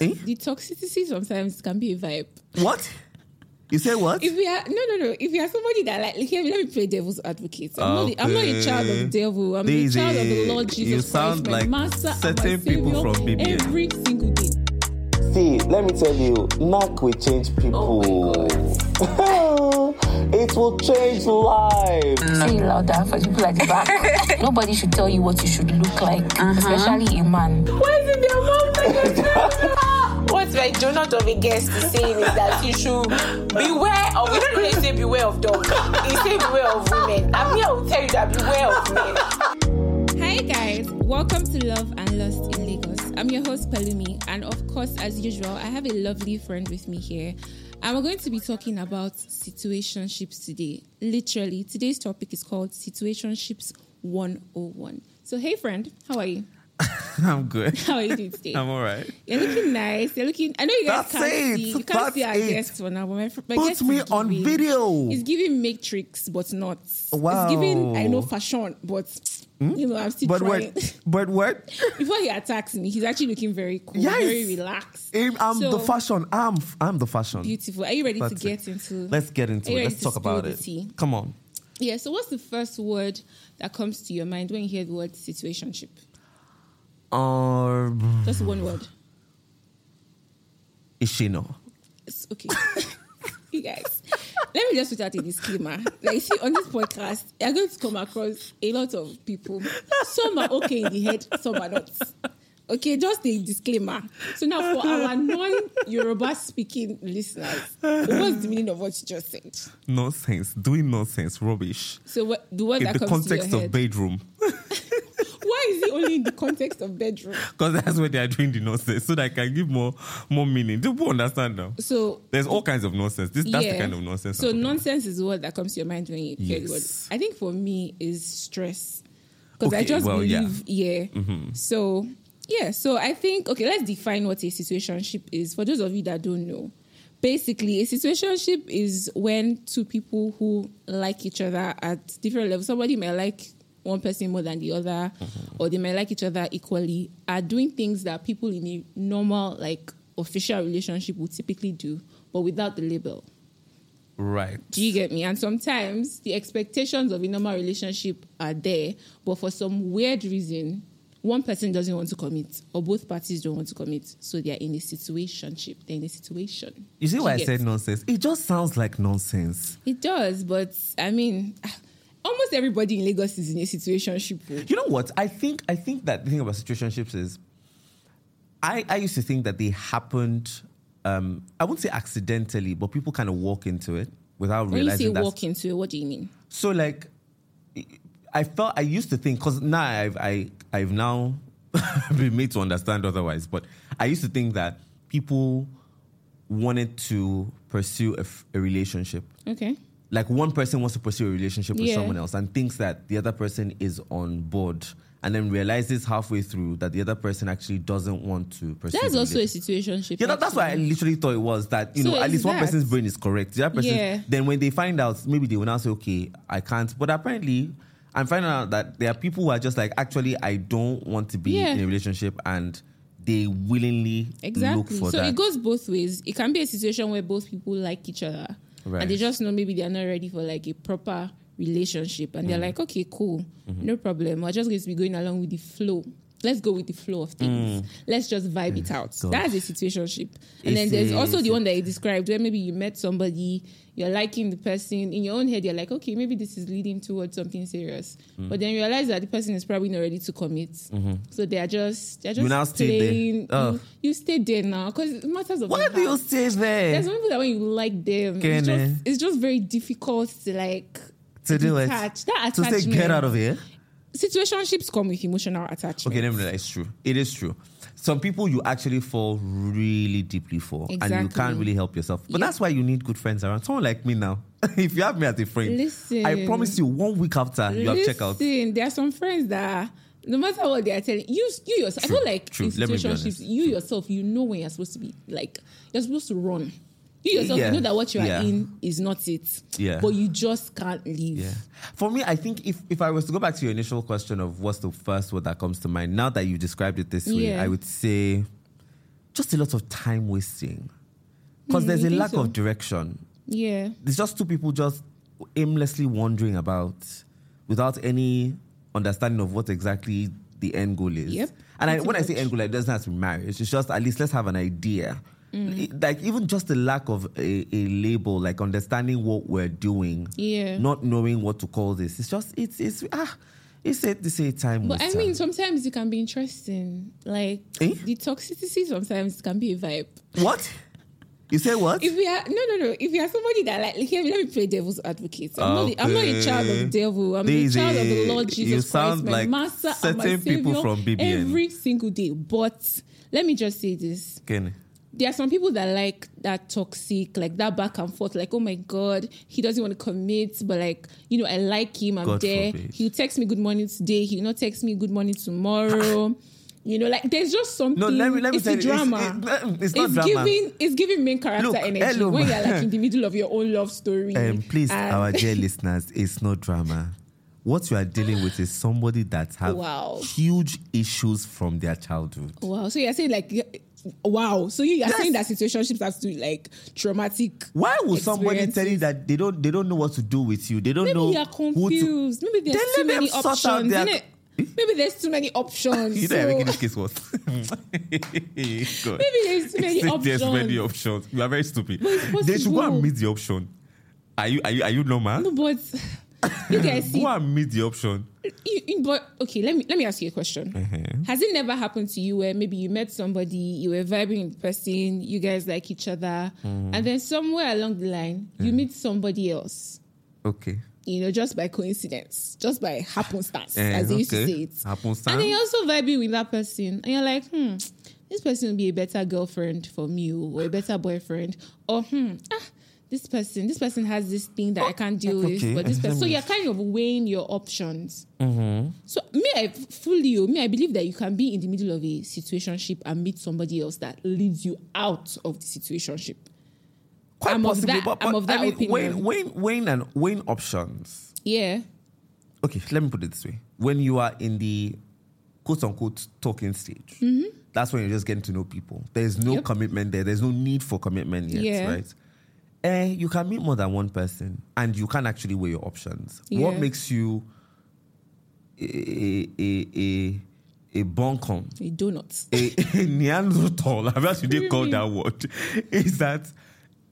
Eh? the toxicity sometimes can be a vibe. What? You say what? If we are no no no, if you are somebody that like here, let me play devil's advocate. I'm, not, I'm not a child of the devil. I'm Daisy, a child of the Lord Jesus you Christ, sound my like master and my certain people from BBN. every single day. See, let me tell you, Knack will change people. it will change lives. Say it louder for people at the back. Nobody should tell you what you should look like, especially a man. Why is it their mom What my donut of a guest is saying is that you should beware of, we don't really say beware of dogs, they say beware of women. I'm here to tell you that beware of men. Hi guys, welcome to Love and Lust in Lagos. I'm your host Pelumi, and of course, as usual, I have a lovely friend with me here. And we're going to be talking about situationships today. Literally, today's topic is called Situationships 101. So, hey friend, how are you? I'm good. How are you doing today? I'm all right. You're looking nice. You're looking. I know you guys That's can't it. see. You can't That's see our it. guest for now, but my, fr- my Put me on giving- video. It's giving matrix, but not. Wow. It's giving. I know fashion, but hmm? you know I'm still But trying. what? But what? Before he attacks me, he's actually looking very cool, Yes. very relaxed. I'm So, the fashion. I'm I'm the fashion. Beautiful. Are you ready That's to it. get into? Let's get into it. Let's talk about it. Come on. Yeah. So, what's the first word that comes to your mind when you hear the word situationship? Um, Just one word. Ishino. It's okay. you guys, let me just put out a disclaimer. Like, you see, on this podcast, you're going to come across a lot of people. Some are okay in the head, some are not. Okay, just a disclaimer. So now, for our non-Yoruba speaking listeners, what's the meaning of what you just said? Nonsense. Doing nonsense. Rubbish. So, what the word In that the comes to your context of bedroom. Why is it only in the context of bedroom? Because that's where they are doing the nonsense. So that I can give more more meaning. Do people understand now? So There's all kinds of nonsense. This that's the kind of nonsense. So I'm about. nonsense is what that comes to your mind when you hear the word. Yes. I think for me is stress because I just well, yeah. Mm-hmm. believe yeah. So yeah, so I think okay, let's define what a situationship is for those of you that don't know. Basically, a situationship is when two people who like each other at different levels. Somebody may like one person more than the other, Mm-hmm. or they might like each other equally. Are doing things that people in a normal, like official relationship would typically do, but without the label. Right. Do you get me? And sometimes the expectations of a normal relationship are there, but for some weird reason, one person doesn't want to commit, or both parties don't want to commit. So they're in a situationship. They're in a situation. You see why I said nonsense? It just sounds like nonsense. It does, but I mean, almost everybody in Lagos is in a situationship. You know what? I think I think that the thing about situationships is I, I used to think that they happened um, I wouldn't say accidentally, but people kind of walk into it without When you realizing say walk into it, what do you mean? So like, I felt I used to think because now I've I I've now been made to understand otherwise. But I used to think that people wanted to pursue a relationship. Okay. Like one person wants to pursue a relationship with Yeah. someone else and thinks that the other person is on board, and then realizes halfway through that the other person actually doesn't want to pursue. That's also a situation. Yeah, that, that's why I literally thought it was that you So know at least one person's brain is correct. The other person, Yeah. then when they find out, maybe they will now say, "Okay, I can't." But apparently, I'm finding out that there are people who are just like, "Actually, I don't want to be Yeah. in a relationship," and they willingly look Exactly. for So that. So it goes both ways. It can be a situation where both people like each other, Right. and they just know maybe they're not ready for like a proper relationship, and they're Mm. like, okay, cool, Mm-hmm. no problem. We're just going to be going along with the flow. Let's go with the flow of things. Let's just vibe it out. Mm. God. That's a situationship. And then there's a- also the one that you described where maybe you met somebody, you're liking the person. In your own head, you're like, okay, maybe this is leading towards something serious. Mm. But then you realize that the person is probably not ready to commit. So they are just, they're just Mm-hmm. now stay there. Oh. You, you stay there now because it matters of Why do you stay there? There's people that when you like them, it's just, it's just very difficult to like to do it. That To say, attachment. get out of here. Situationships come with emotional attachment. Okay, let me know it's true. It is true. Some people you actually fall really deeply for, and you can't really help yourself. But Yeah. that's why you need good friends around. Someone like me now. if you have me as a friend, Listen. I promise you, one week after you have checked out. Listen, there are some friends that no matter what they are telling you, you yourself. True, I feel like true. in situationships, you yourself, you know when you're supposed to be like you're supposed to run. You yourself, Yeah. you know that what you are Yeah. in is not it. Yeah. But you just can't leave. Yeah. For me, I think if, if I was to go back to your initial question of what's the first word that comes to mind, now that you described it this way. I would say just a lot of time wasting because there's Hmm, a lack so? of direction. Yeah. There's just two people just aimlessly wandering about without any understanding of what exactly the end goal is. Yep, And I, when I say end goal, it doesn't have to be marriage. It's just at least let's have an idea. Mm. Like even just the lack of a, a label, like understanding what we're doing, Yeah. not knowing what to call this. It's just it's it's ah, it's a it's a time. But I mean, sometimes it can be interesting. Like Eh? the toxicity sometimes can be a vibe. what you say? What? If we are no no no, if you are somebody that like here, let me play devil's advocate. I'm, not, I'm not a child of the devil. I'm This the child of the Lord you Jesus sound Christ, my like master and my certain people savior from BBN. every single day. But let me just say this: Kenny. There are some people that like that toxic, like that back and forth, like, oh my God, he doesn't want to commit, but like, you know, I like him, I'm God there. forbid. He'll text me good morning today, he'll not text me good morning tomorrow. you know, like there's just something. No, let me let me it's tell a you, drama. It's, it's, it's not drama. giving it's giving main character Look, energy hello, when you're like in the middle of your own love story. Um, please, and- our dear listeners, it's not drama. What you are dealing with is somebody that have Wow. huge issues from their childhood. Wow. So you're saying like wow. So you are Yes. saying that situationships have to like traumatic. Why would somebody tell you that they don't they don't know what to do with you? They don't Maybe know you're who to. confused. Maybe there's too many options. their- innit? Hmm? Maybe there's too many options. You know, so- making this case worse. Maybe Maybe there's too many There's many options. options. You are very stupid. They should go and meet the option. Are you are you are you normal? No, but you guys see, Go and meet the option. you, you- but okay, let me let me ask you a question. Uh-huh. Has it never happened to you where maybe you met somebody, you were vibing with the person, you guys like each other, Mm-hmm. and then somewhere along the line you meet somebody else, Okay. you know, just by coincidence, just by happenstance, Eh, as they used to say it. Happenstance. And then you're also vibing with that person, and you're like, hmm, this person will be a better girlfriend for me, or a better boyfriend, or hmm, ah, this person, this person has this thing that I can't deal Okay. with, but this person. So you're kind of weighing your options. So me, I fully, you, me, I believe that you can be in the middle of a situationship and meet somebody else that leads you out of the situationship. Quite I'm of possibly, that- but, I'm of that I mean, opinion. weighing, weighing, weighing and weighing options. Yeah. Okay, let me put it this way: when you are in the quote unquote talking stage, that's when you're just getting to know people. There's no Mm-hmm. Yep. commitment there. There's no need for commitment yet, Yeah. right? Eh, you can meet more than one person, and you can actually weigh your options. What makes you a a a, a buncombe A donut. a, a Neanderthal, I've actually called that word, is that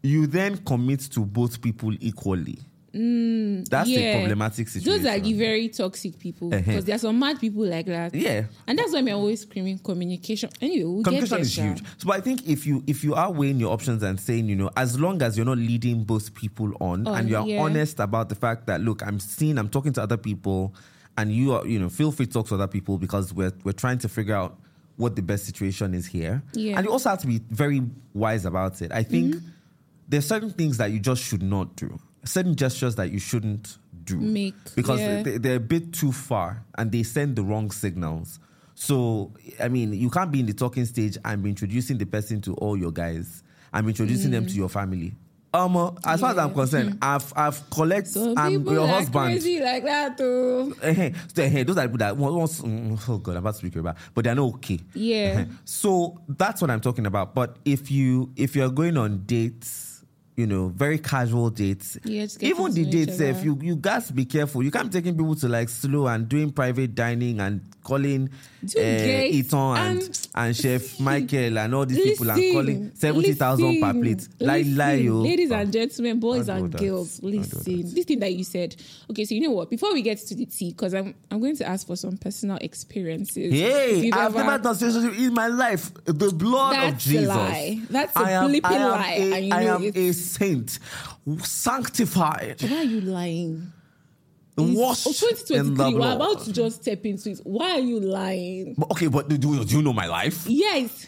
you then commit to both people equally. That's a problematic situation. Mm, Those are the very toxic people Uh-huh. because there are some mad people like that. Yeah. and that's why I'm always screaming communication. Anyway, we'll Communication is huge. So I think if you if you are weighing your options and saying, you know, as long as you're not leading both people on On, and you're yeah. honest about the fact that look, I'm seeing, I'm talking to other people, and you are, you know, feel free to talk to other people because we're we're trying to figure out what the best situation is here. Yeah. And you also have to be very wise about it. I think Mm-hmm. there's certain things that you just should not do. Certain gestures that you shouldn't do. Make, because yeah. they, they're a bit too far and they send the wrong signals. So, I mean, you can't be in the talking stage and be introducing the person to all your guys. I'm introducing them to your family. Um, uh, as far as I'm Mm. Concerned, I've I've collect. Some I'm people your husband. crazy like that too. Eh, so, eh, those are people that want- wants. mm, Oh God, I'm about to speak about, but they're not okay. Yeah. Eh, So that's what I'm talking about. But if you if you're going on dates, you know, very casual dates, Yeah, even the dates, if you you guys be careful. You can't be taking people to like slow and doing private dining and calling uh, Eton and and- and Chef Michael and all these people and calling seventy thousand per listen, plate. Lie, lie, listen. Ladies Oh. and gentlemen, boys and girls, listen. This thing that you said. Okay, so you know what? Before we get to the tea, because I'm I'm going to ask for some personal experiences. Hey, I've ever- never done relationship in my life. The blood of That's a Jesus. lie. That's a I am, bleeping I lie, A, and you I know am a saint, sanctified, Why are you lying? washed Oh, in the 2023. We're about to just step into it. Why are you lying? But, okay, but do, do you know my life? Yes.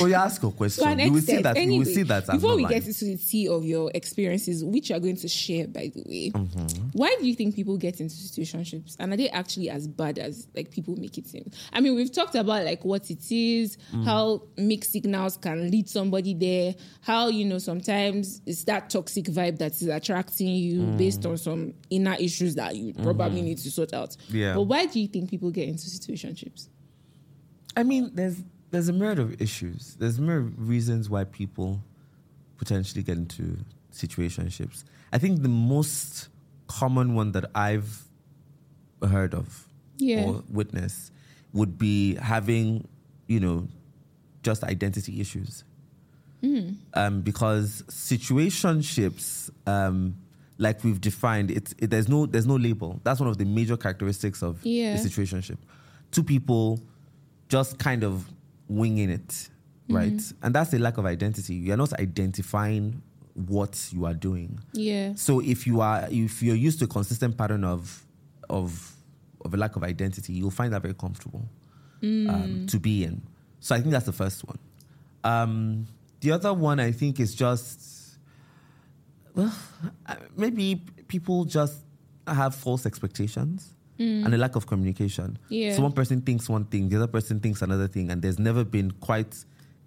Oh, you ask a question. You will see that. Anyway, you will see that. I'm before we lying. get into the tea of your experiences, which you are going to share, by the way, Mm-hmm. why do you think people get into situationships, and are they actually as bad as like people make it seem? I mean, we've talked about like what it is, Mm. how mixed signals can lead somebody there, how you know sometimes it's that toxic vibe that is attracting you Mm. based on some inner issues that you probably need to sort out. Mm-hmm. Yeah. But why do you think people get into situationships? I mean, there's there's a myriad of issues. There's myriad of reasons why people potentially get into situationships. I think the most common one that I've heard of Yeah. or witnessed would be having, you know, just identity issues. Um, because situationships, um, like we've defined, it's it, there's no there's no label. That's one of the major characteristics of Yeah. a situationship. Two people just kind of winging it, right? And that's a lack of identity. You're not identifying what you are doing. Yeah. So if you are if you're used to a consistent pattern of of of a lack of identity, you'll find that very comfortable um, to be in. So I think that's the first one. Um, the other one I think is just well, maybe people just have false expectations Mm. and a lack of communication. Yeah. So one person thinks one thing, the other person thinks another thing, and there's never been quite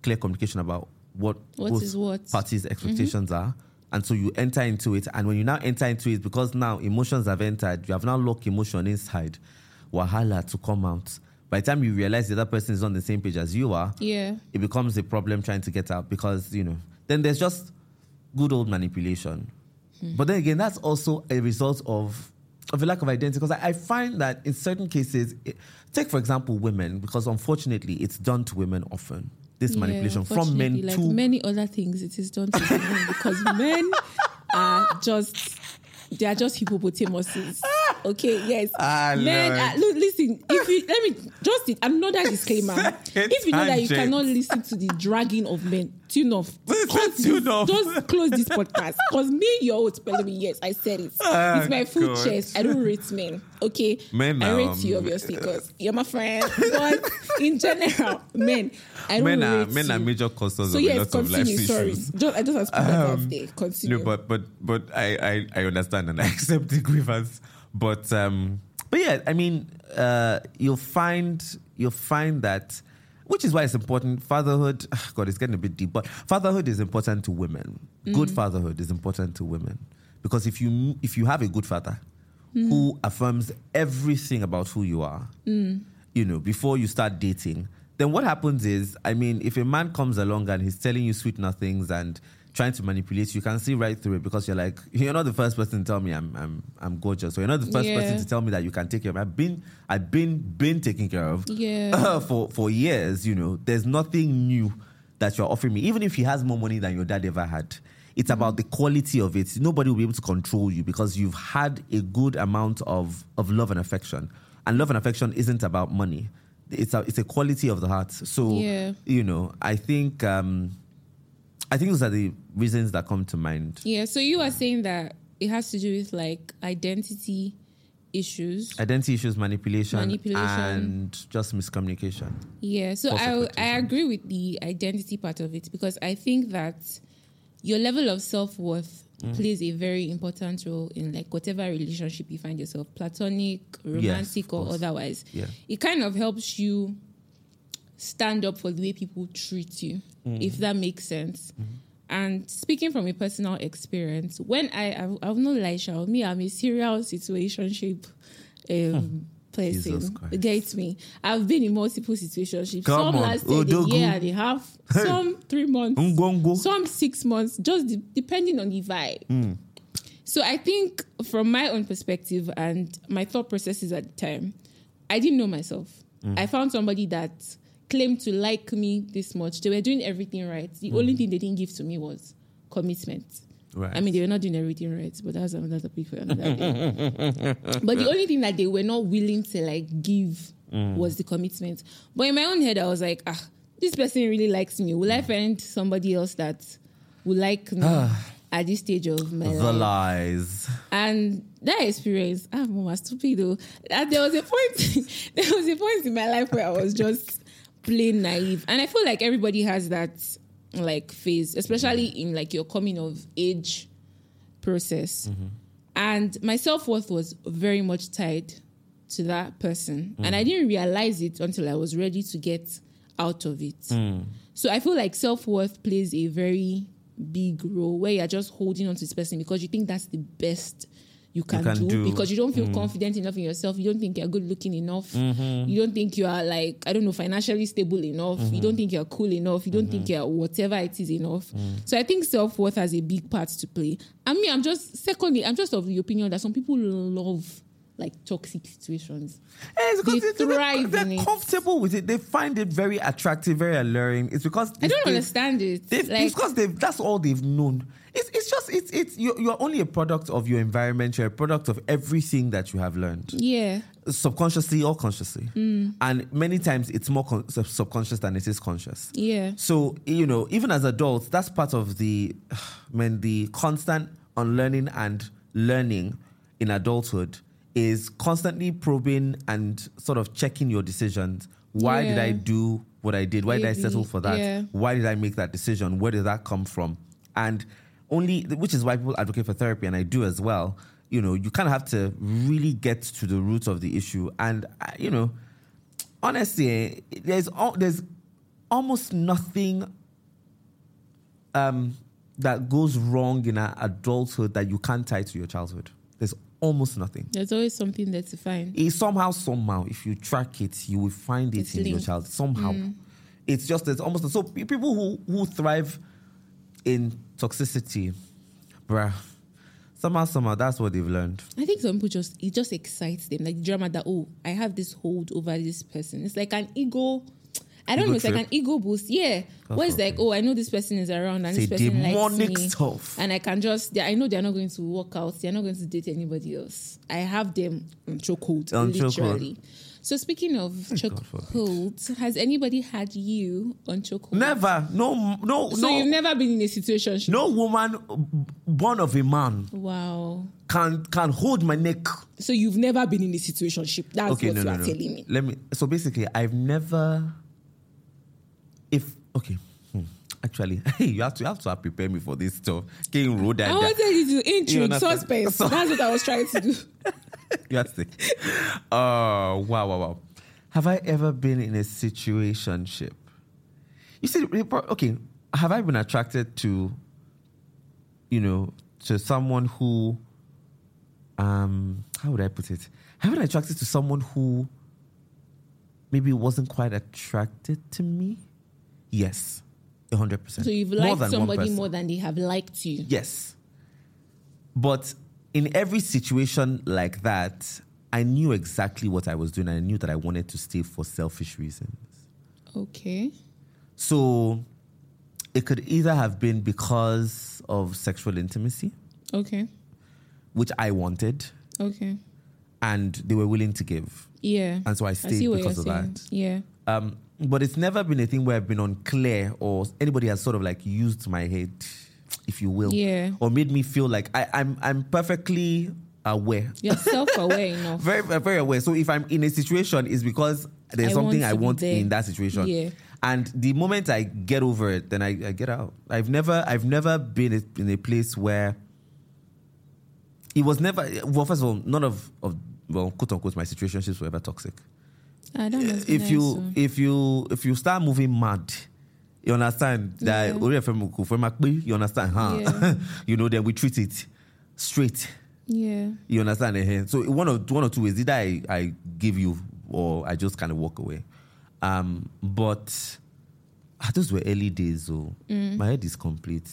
clear communication about what What both what. parties' mm-hmm. expectations are. And so you enter into it, and when you now enter into it, because now emotions have entered, you have now locked emotion inside, wahala to come out. By the time you realize the other person is on the same page as you are, Yeah. it becomes a problem trying to get out because you know then there's just good old manipulation hmm. but then again that's also a result of of a lack of identity because I, I find that in certain cases it, take for example women because unfortunately it's done to women often this Yeah, manipulation from men like to many other things it is done to women because men are just they are just hippopotamuses. Okay, yes. Ah, men are, look, listen, if you let me just it, another disclaimer. if you know that you cannot listen to the dragging of men, tune off. Cut Tune off. Just close this podcast. Because me, your old telling me, yes, I said it. Ah, it's my full God. chest. I don't rate men. Okay. Men I are, rate you um, obviously because you're my friend. But in general, men, I don't men are rate men you. are major causes So of yes, a lot of life continue. Sorry, issues. just, I just have to put that out there. Continue. No, but but but I, I I understand and I accept the grievance. But um but yeah, I mean uh you'll find you'll find that which is why it's important. Fatherhood, God, it's getting a bit deep, but fatherhood is important to women. Good fatherhood is important to women because if you if you have a good father who affirms everything about who you are, you know, before you start dating, then what happens is, I mean, if a man comes along and he's telling you sweet nothings and trying to manipulate you, you can see right through it because you're like, you're not the first person to tell me I'm I'm I'm gorgeous, or you're not the first Yeah. person to tell me that you can take care of me. I've been I've been been taken care of Yeah. for for years. You know, there's nothing new that you're offering me. Even if he has more money than your dad ever had, it's about the quality of it. Nobody will be able to control you because you've had a good amount of of love and affection. And love and affection isn't about money. It's a it's a quality of the heart. So Yeah. you know, I think um I think those are the reasons that come to mind. yeah. So you are saying that it has to do with like identity issues. Identity issues, manipulation, Manipulation. and just miscommunication. Yeah, so I I agree with the identity part of it because I think that your level of self worth Mm. plays a very important role in like whatever relationship you find yourself, platonic, romantic, of or otherwise. Yeah. It kind of helps you stand up for the way people treat you, Mm. if that makes sense. Mm-hmm. And speaking from a personal experience, when I I've, I've not lied, Shao, me I'm a serial situationship um, person. Jesus Get me? I've been in multiple situationships. Come some on, lasted a Odogu. year and a half, Hey. some three months, Ngongo. some six months, just de- depending on the vibe. Hmm. So I think from my own perspective and my thought processes at the time, I didn't know myself. Hmm. I found somebody that claimed to like me this much. They were doing everything right. The only thing they didn't give to me was commitment. Right. I mean, they were not doing everything right, but that's another topic for another day. but the only thing that they were not willing to like give was the commitment. But in my own head, I was like, ah, this person really likes me. Will I find somebody else that will like me at this stage of my the life? lies. And that experience, ah, mama, stupid though. And there was a point, there was a point in my life where I was just plain naive, and I feel like everybody has that like phase, especially in like your coming of age process. Mm-hmm. And my self worth was very much tied to that person, mm. and I didn't realize it until I was ready to get out of it. Mm. So I feel like self worth plays a very big role where you're just holding on to this person because you think that's the best you can, can do, do. Mm. because you don't feel confident enough in yourself. You don't think you're good looking enough. Mm-hmm. You don't think you are like I don't know financially stable enough. Mm-hmm. You don't think you're cool enough. You don't think you're whatever it is enough. Mm. So I think self worth has a big part to play. I mean, I'm just secondly, I'm just of the opinion that some people love like toxic situations. It's because They thrive they're it. comfortable with it. They find it very attractive, very alluring. It's because I don't understand it. Like- it's because they've, that's all they've known. It's, it's just it's it's you're, you're only a product of your environment. You're a product of everything that you have learned, Yeah. subconsciously or consciously. Mm. And many times it's more con- sub- subconscious than it is conscious. Yeah. So you know, even as adults, that's part of the, when the constant unlearning and learning in adulthood is constantly probing and sort of checking your decisions. Why did I do what I did? Why did I settle for that? yeah. Why did I make that decision? Where did that come from? And only, which is why people advocate for therapy, and I do as well. You know, you kind of have to really get to the root of the issue. And uh, you know, honestly, there's there's almost nothing um, that goes wrong in our adulthood that you can't tie to your childhood. There's almost nothing. There's always something there to find. It, somehow, somehow, if you track it, you will find it It's in your child. Somehow, it's just it's almost so people who who thrive in toxicity, bruh. Somehow, somehow, that's what they've learned. I think some people just it just excites them, like drama that oh, I have this hold over this person. It's like an ego. I don't Ego know. It's like an ego boost. Yeah, where it's like oh, I know this person is around and It's this person likes me, stuff. and I can just they- I know they're not going to work out. They're not going to date anybody else. I have them on chokehold, literally. chokehold. So speaking of God forbid. chokehold, has anybody had you on chokehold? Never, no, no, no So no, you've never been in a situation. no woman born of a man Wow. can can hold my neck. So you've never been in a situation. That's okay, what no, you no, are no. telling me. Let me. So basically, I've never. If okay, hmm, actually, you have to you have to prepare me for this stuff. Getting road I wanted you to intrigue, suspense. So- That's what I was trying to do. you have to think. Oh wow, wow, wow. Have I ever been in a situationship? You see, okay. Have I been attracted to, you know, to someone who, um, how would I put it? Have I been attracted to someone who maybe wasn't quite attracted to me? Yes, hundred percent. So you've liked one somebody more than they have liked you. Yes. But in every situation like that, I knew exactly what I was doing. I knew that I wanted to stay for selfish reasons. Okay. So it could either have been because of sexual intimacy, Okay. which I wanted, Okay. and they were willing to give. Yeah. And so I I stayed what because of saying. that. Yeah. Um, but it's never been a thing where I've been unclear or anybody has sort of like used my head, if you will, Yeah. or made me feel like I, I'm I'm perfectly aware, You're self-aware enough. very very aware. So if I'm in a situation, it's because there's I something want I want in that situation. Yeah. And the moment I get over it, then I, I get out. I've never I've never been in a place where it was never well. First of all, none of of well, quote unquote, my situationships were ever toxic I don't know. if you if you if you start moving mad you understand that Yeah. Ori FM kò fẹ́ máa you understand huh Yeah. you know then we treat it straight Yeah. you understand eh? so one of one or two ways either I, I give you or I just kind of walk away um but ah, those were early days so my head is complete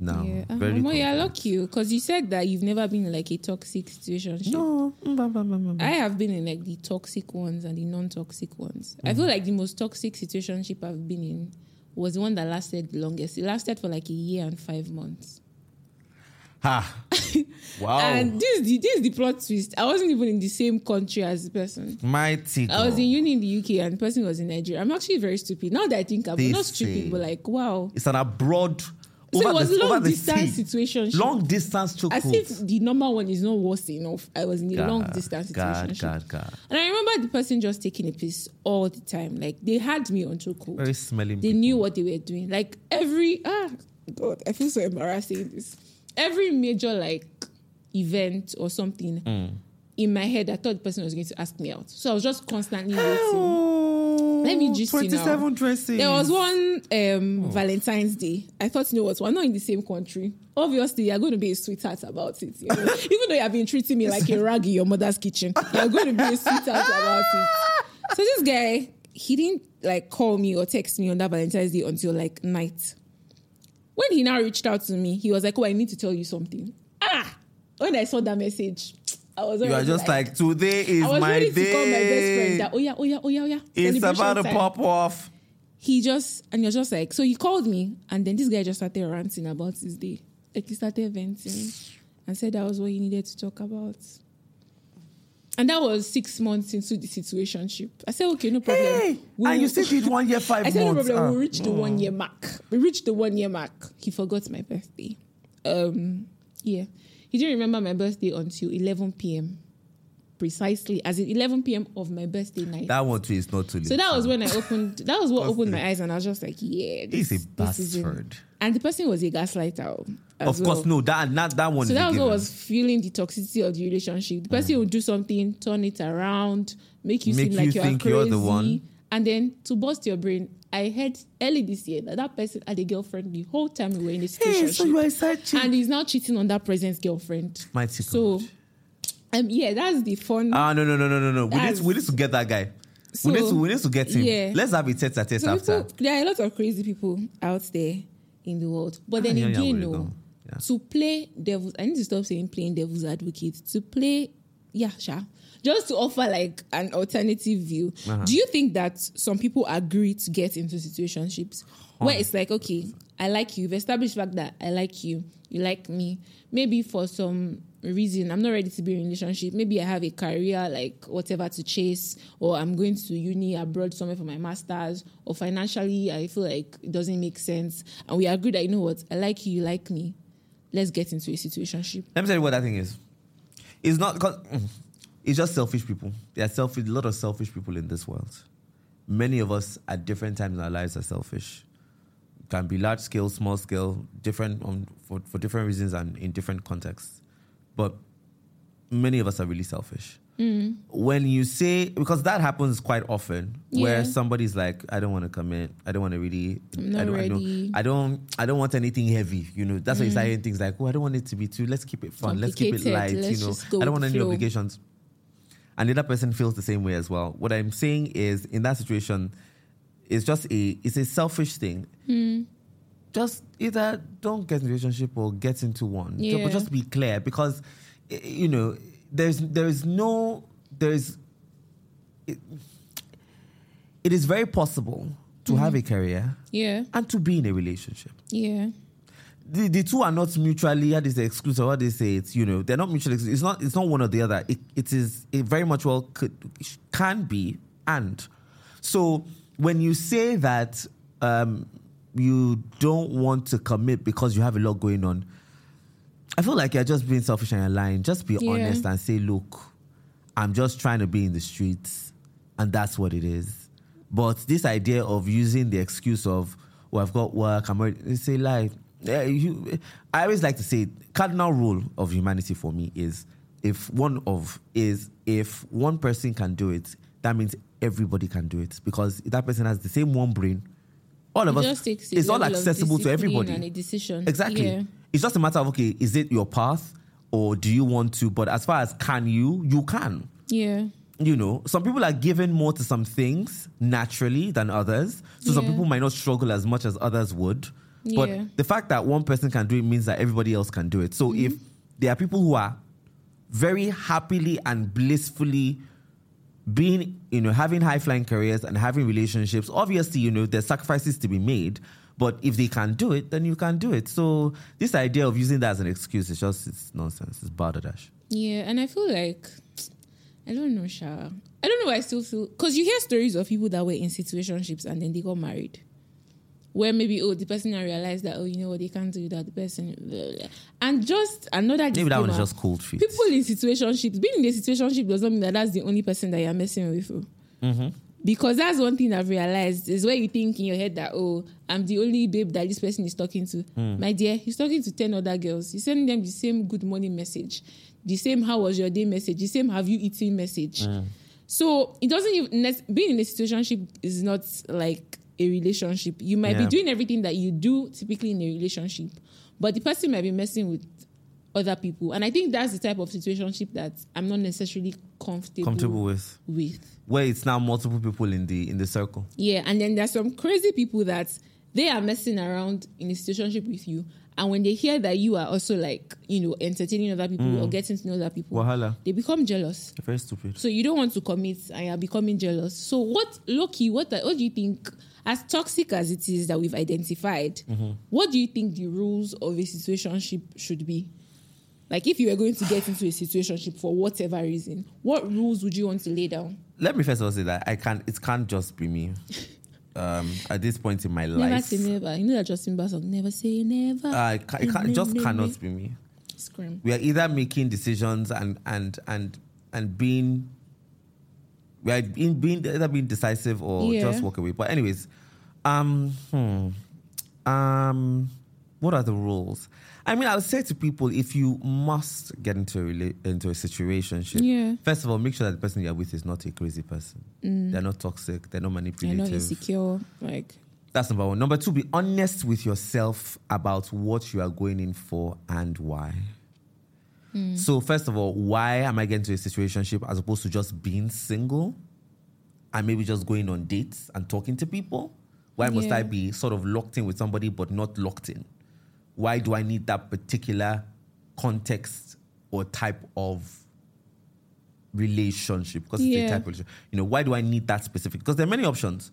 now Mm. yeah. very well, complete. lucky because you said that you've never been in like a toxic situation. no mm. I have been in like the toxic ones and the non-toxic ones. I feel like the most toxic situationship I've been in was the one that lasted the longest. It lasted for like a year and five months. ha wow And this is the this is the plot twist. I wasn't even in the same country as the person. My mighty I was in uni in the UK and the person was in Nigeria. I'm actually very stupid. Now that I think it, not stupid, but like wow. it's an abroad So it was the, long distance sea. situation. long distance chokehold. As if the normal one is not worse enough. I was in a long distance situation. God, God. God. And I remember the person just taking a piss all the time. Like they had me on chokehold. Very smelling. They people. knew what they were doing. Like every ah God, I feel so embarrassed saying this. Every major like event or something Mm. in my head, I thought the person was going to ask me out. So I was just constantly waiting. Let me just see now. 27 dresses. There was one um, Oh. Valentine's Day. I thought, you know what? We're not in the same country. Obviously, you're going to be a sweetheart about it. You know? Even though you have been treating me like a rag in your mother's kitchen, you're going to be a sweetheart about it. So this guy, he didn't like call me or text me on that Valentine's Day until like night. When he now reached out to me, he was like, "Oh, I need to tell you something." Ah, when I saw that message, I was You are just like, today is I was my ready day. to call my best friend. That oh yeah, oh yeah, oh yeah, oh yeah. it's about to pop off. he just and you're just like so he called me and then this guy just started ranting about his day like he started venting and said that was what he needed to talk about and that was six months into the situationship i said okay no problem Hey, We'll- and you still did one year, five i said no problem Ah. we'll reach the one year mark we reached the one year mark he forgot my birthday um yeah he didn't remember my birthday until 11 p.m precisely as in 11 p.m of my birthday night That one too is not too late. so that was when I opened. That was what opened my eyes, and I was just like, "Yeah, He's this, a this is bastard. And the person was a gaslighter. as Of course, well. no. That not that one. So that was what was feeling the toxicity of the relationship. The person mm. would do something, turn it around, make you Make seem like you you're crazy, you're the one. And then to bust your brain. I heard early this year that that person had a girlfriend the whole time we were in the situation. Hey, so you are a and he's now cheating on that present girlfriend. Mighty So, um, yeah, that's the fun. Ah no no no no no no. We need, to, we need to get that guy. So, we need to we need to get him. yeah. Let's have a tete a tete So after. people, there are a lot of crazy people out there in the world. But then Ah, yeah, yeah, again, we no. Yeah. to play devil's, I need to stop saying playing devil's advocate. To play, yeah, sure. Just to offer like an alternative view. Uh-huh. Do you think that some people agree to get into situationships where it's like, okay, I like you. You've established fact that I like you. You like me. Maybe for some reason I'm not ready to be in a relationship. Maybe I have a career like whatever to chase, or I'm going to uni abroad somewhere for my masters, or financially I feel like it doesn't make sense. And we agree that you know what, I like you, you like me. Let's get into a situationship. Let me tell you what that thing is. It's not because it's just selfish people. There are selfish, a lot of selfish people in this world. Many of us at different times in our lives are selfish. It Can be large scale, small scale, different um, for, for different reasons and in different contexts. But many of us are really selfish. When you say because that happens quite often, where somebody's like, "I don't want to commit. I don't want to really. I don't, I don't. I don't. I don't want anything heavy. You know, that's why you start hearing things like, "Oh, I don't want it to be too. Let's keep it fun. Let's keep it light. Let's you know, I don't want any flow." obligations." And the other person feels the same way as well. What I'm saying is, in that situation, it's just a it's a selfish thing. Hmm. Just either don't get in a relationship or get into one. Yeah. But just be clear because eh, you know there's there is no there's it, it is very possible to have a career Yeah, and to be in a relationship. yeah, The, the two are not mutually how they say exclusive. What they say it's you know they're not mutually. exclusive. It's not. It's not one or the other. It, it is. It very much well could can be and. So when you say that um, you don't want to commit because you have a lot going on, I feel like you're just being selfish and you're lying. Just be Yeah. honest and say, look, I'm just trying to be in the streets, and that's what it is. But this idea of using the excuse of, "Oh, I've got work," I'm already, it's a lie. Yeah, you, I always like to say, cardinal rule of humanity for me is if one of is if one person can do it, that means everybody can do it because that person has the same one brain. All of It us, it's all accessible to everybody. and a decision. Exactly. Yeah. It's just a matter of okay, is it your path or do you want to? But as far as can you, you can. Yeah. You know, some people are given more to some things naturally than others. So some people might not struggle as much as others would. But Yeah. the fact that one person can do it means that everybody else can do it. So Mm-hmm. if there are people who are very happily and blissfully being, you know, having high flying careers and having relationships, obviously, you know, there's sacrifices to be made. But if they can do it, then you can do it. So this idea of using that as an excuse is just it's nonsense. It's balderdash. Yeah, and I feel like I don't know, Sha. I don't know. why I still feel because you hear stories of people that were in situationships and then they got married, where maybe oh the person I realized that oh you know what they can't do that the person blah, blah. and just another Maybe that one is just cold feet. people in situationships being in a situationship does not mean that that's the only person that you're messing with. oh. Mm-hmm. Because that's one thing I've realized is where you think in your head that oh I'm the only babe that this person is talking to. Hmm. My dear, he's talking to ten other girls. He's sending them the same good morning message, the same how was your day message, the same have you eaten message. Hmm. So it doesn't even being in a situationship is not like a relationship. You might Yeah. be doing everything that you do typically in a relationship, but the person might be messing with other people. And I think that's the type of situationship that I'm not necessarily comfortable, Comfortable with with. where it's now multiple people in the in the circle. Yeah, and then there's some crazy people that they are messing around in a situationship with you, and when they hear that you are also like you know entertaining other people mm. or getting to know other people, Wahala. they become jealous. Very stupid. So you don't want to commit, and you're becoming jealous. So what, Loki? What what do you think? As toxic as it is that we've identified, Mm-hmm. what do you think the rules of a situationship should be? Like, if you were going to get into a situationship for whatever reason, what rules would you want to lay down? Let me first of all say that I can't. It can't just be me. Um, at this point in my Never life, say never. You know that Justin Bieber song, "Never Say Never." uh, it, ca- it, can't, it just cannot be me. Scream. we are either making decisions and and and and being we are being, being either being decisive or Yeah. just walk away. But anyways, um, hmm, um, what are the rules? I mean, I would say to people, if you must get into a rela- into a situation, Yeah. first of all, make sure that the person you're with is not a crazy person. They're not toxic. They're not manipulative. not insecure. Like, That's number one. Number two, be honest with yourself about what you are going in for and why. Mm. So, first of all, why am I getting to a situationship as opposed to just being single and maybe just going on dates and talking to people? Why must Yeah. I be sort of locked in with somebody but not locked in? Why do I need that particular context or type of relationship? Because it's a type of relationship. You know, why do I need that specific? Because there are many options.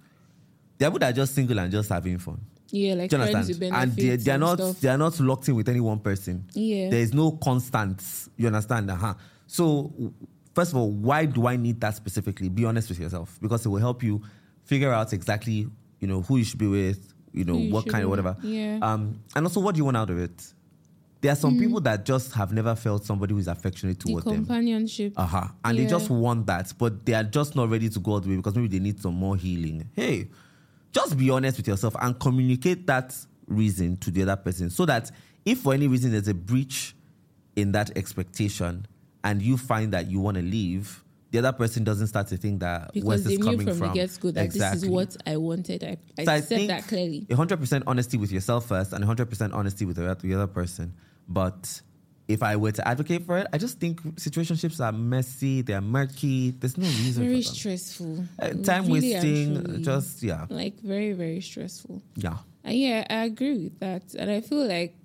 There are people that are just single and just having fun. Yeah, like Do you friends understand? And they, they are not stuff. they are not locked in with any one person. Yeah. There is no constants. You understand? Uh-huh. So first of all, why do I need that specifically? Be honest with yourself because it will help you figure out exactly, you know, who you should be with, you know, you what kind of whatever. Yeah. Um, and also what do you want out of it? There are some people that just have never felt somebody who is affectionate the toward them. companionship. Uh-huh. And they just want that, but they are just not ready to go all the way because maybe they need some more healing. Hey, just be honest with yourself and communicate that reason to the other person so that if for any reason there's a breach in that expectation and you find that you want to leave, the other person doesn't start to think that where's because they this knew coming from, from. the get go that this is what I wanted. I, I So I said that clearly. 100% honesty with yourself first and 100% honesty with the the other person. But if I were to advocate for it, I just think situationships are messy, they're murky. There's no reason Very stressful. Uh, time Really wasting, truly. just yeah, like very very stressful. yeah. And yeah, I agree with that, and I feel like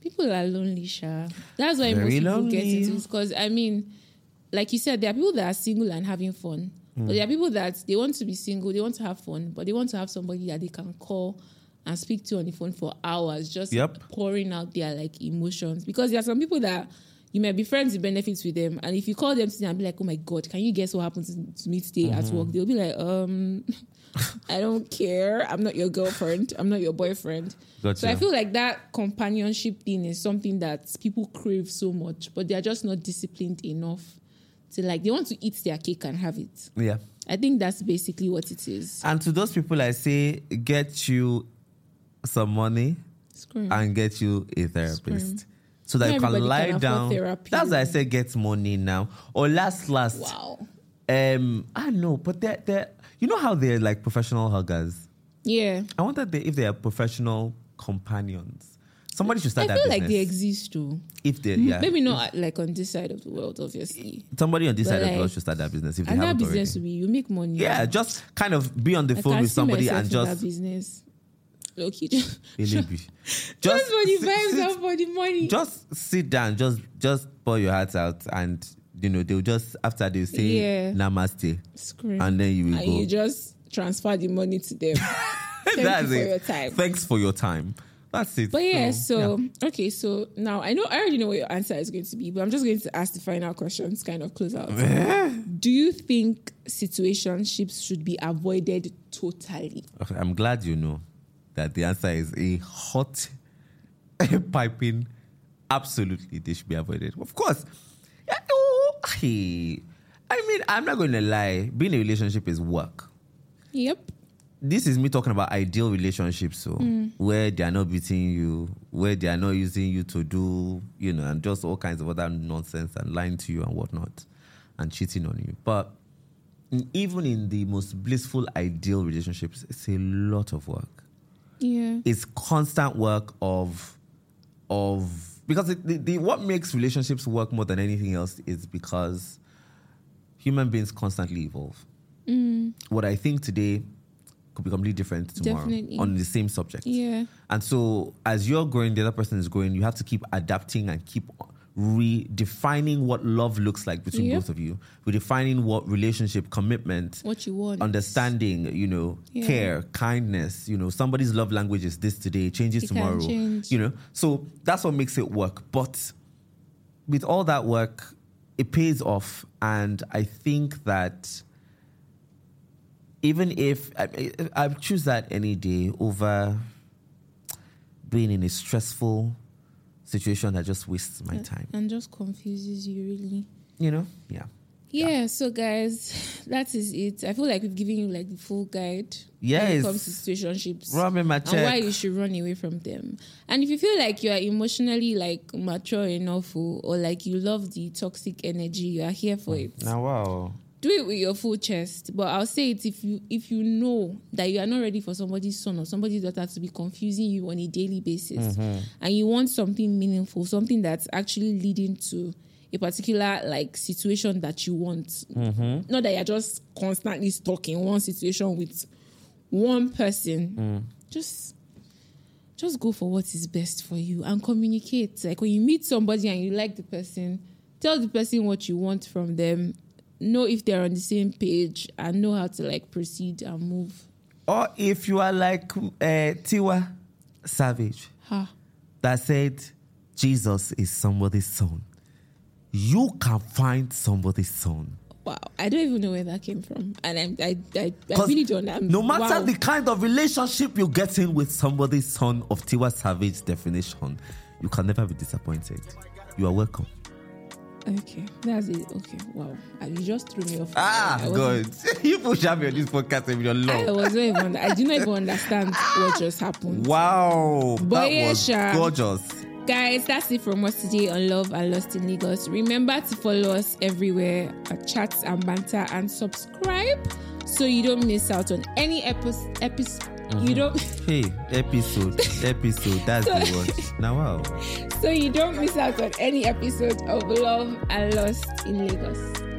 people are lonely, Sha. That's why Very most people lonely. get into it. Because I mean, like you said, there are people that are single and having fun, Hmm. but there are people that they want to be single, they want to have fun, but they want to have somebody that they can call and speak to on the phone for hours, just Yep. pouring out their like emotions. Because there are some people that you might be friends with benefits with them, and if you call them today and be like, "Oh my god, can you guess what happened to, me today at Mm-hmm. work?" They'll be like, "Um." I don't care. I'm not your girlfriend. I'm not your boyfriend. Gotcha. So I feel like that companionship thing is something that people crave so much, but they are just not disciplined enough to like they want to eat their cake and have it. Yeah. I think that's basically what it is. And to those people, I say, get you some money Scream. and get you a therapist. Scream. So that Not you can lie can down. therapy. That's why I say get money now. Or last, last. wow. Um, I know, but they're, they're, you know how they're like professional huggers? Yeah. I wonder they, if they are professional companions. Somebody should start I that feel like they exist too. if they, yeah. Maybe not like on this side of the world, obviously. Somebody on this But side of the world should start that business if they that haven't business already. will be you make money. Yeah, just kind of be on the I phone with somebody and that just business. Okay, just, Maybe. just for the sit- vibes sit- and for the money. just sit down, just just pour your heart out, and you know they'll just after they say Yeah. namaste, Scream. and then you will and go. you just transfer the money to them. Thank That's you for it. your time. Thanks for your time. That's it. But yeah, so yeah. okay, so now I know I already know what your answer is going to be, but I'm just going to ask the final questions, kind of close out. Do you think situationships should be avoided totally? Okay, I'm glad you know that the answer is a hot piping. Absolutely, they should be avoided. Of course. I mean, I'm not going to lie. Being in a relationship is work. Yep. this is me talking about ideal relationships, so mm. where they are not beating you, where they are not using you to do, you know, and just all kinds of other nonsense and lying to you and whatnot. and cheating on you. But even in the most blissful, ideal relationships, it's a lot of work. Yeah. It's constant work of of because it, the, the what makes relationships work more than anything else is because human beings constantly evolve. Mm. What I think today could be completely different tomorrow Definitely. on the same subject. Yeah. And so, as you're growing, the other person is growing, you have to keep adapting and keep redefining what love looks like between Yep. both of you, redefining what relationship, commitment, What you want. understanding, you know, Yeah. care, kindness. You know, somebody's love language is this today, changes It tomorrow. change. You know, so that's what makes it work. But with all that work, it pays off. And I think that even if I, I, I choose that any day over being in a stressful situation that just wastes my time. And just confuses you really. You know? Yeah. Yeah, so guys, that is it. I feel like we've given you like the full guide yes. when it comes to situationships and why you should run away from them. And if you feel like you are emotionally like mature enough or, or like you love the toxic energy, you are here for mm. it. Now, wow. Do it with your full chest. But I'll say it if you if you know that you are not ready for somebody's son or somebody's daughter to be confusing you on a daily basis, mm-hmm. and you want something meaningful, something that's actually leading to a particular like situation that you want. Mm-hmm. Not that you're just constantly stuck in one situation with one person. Mm. Just just go for what is best for you and communicate. Like when you meet somebody and you like the person, tell the person what you want from them. Know if they're on the same page and know how to like proceed and move. Or if you are like uh, Tiwa Savage Ha. that said, Jesus is somebody's son. You can find somebody's son. Wow. I don't even know where that came from. And I'm, I, I, I 'Cause really don't. I'm, no matter wow. the kind of relationship you get in with somebody's son of Tiwa Savage's definition, you can never be disappointed. You are welcome. Okay. That's it. Okay. Wow. You just threw me off. Ah, good. you push me on this podcast with your love. I was not even, I did not even understand what just happened. Wow. But that yeah, was gorgeous. Guys, that's it from us today on Love and Lust in Lagos. Remember to follow us everywhere at Chats and Banter and subscribe so you don't miss out on any episode. Epis- You mm-hmm. don't, Hey, episode, episode, that's the word. Now, wow. so you don't miss out on any episode of Love and Lust in Lagos.